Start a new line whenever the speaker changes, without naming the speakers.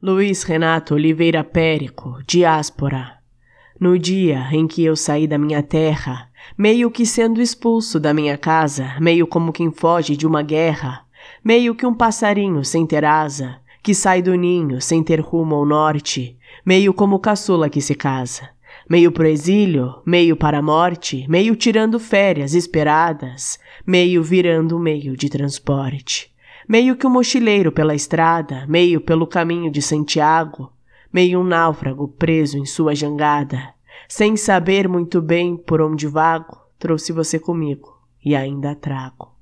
Luiz Renato Oliveira Périco, diáspora. No dia em que eu saí da minha terra, meio que sendo expulso da minha casa, meio como quem foge de uma guerra, meio que um passarinho sem ter asa, que sai do ninho sem ter rumo ao norte, meio como caçula que se casa, meio pro exílio, meio para a morte, meio tirando férias esperadas, meio virando meio de transporte meio que um mochileiro pela estrada, meio pelo caminho de Santiago, meio um náufrago preso em sua jangada, sem saber muito bem por onde vago, trouxe você comigo e ainda trago.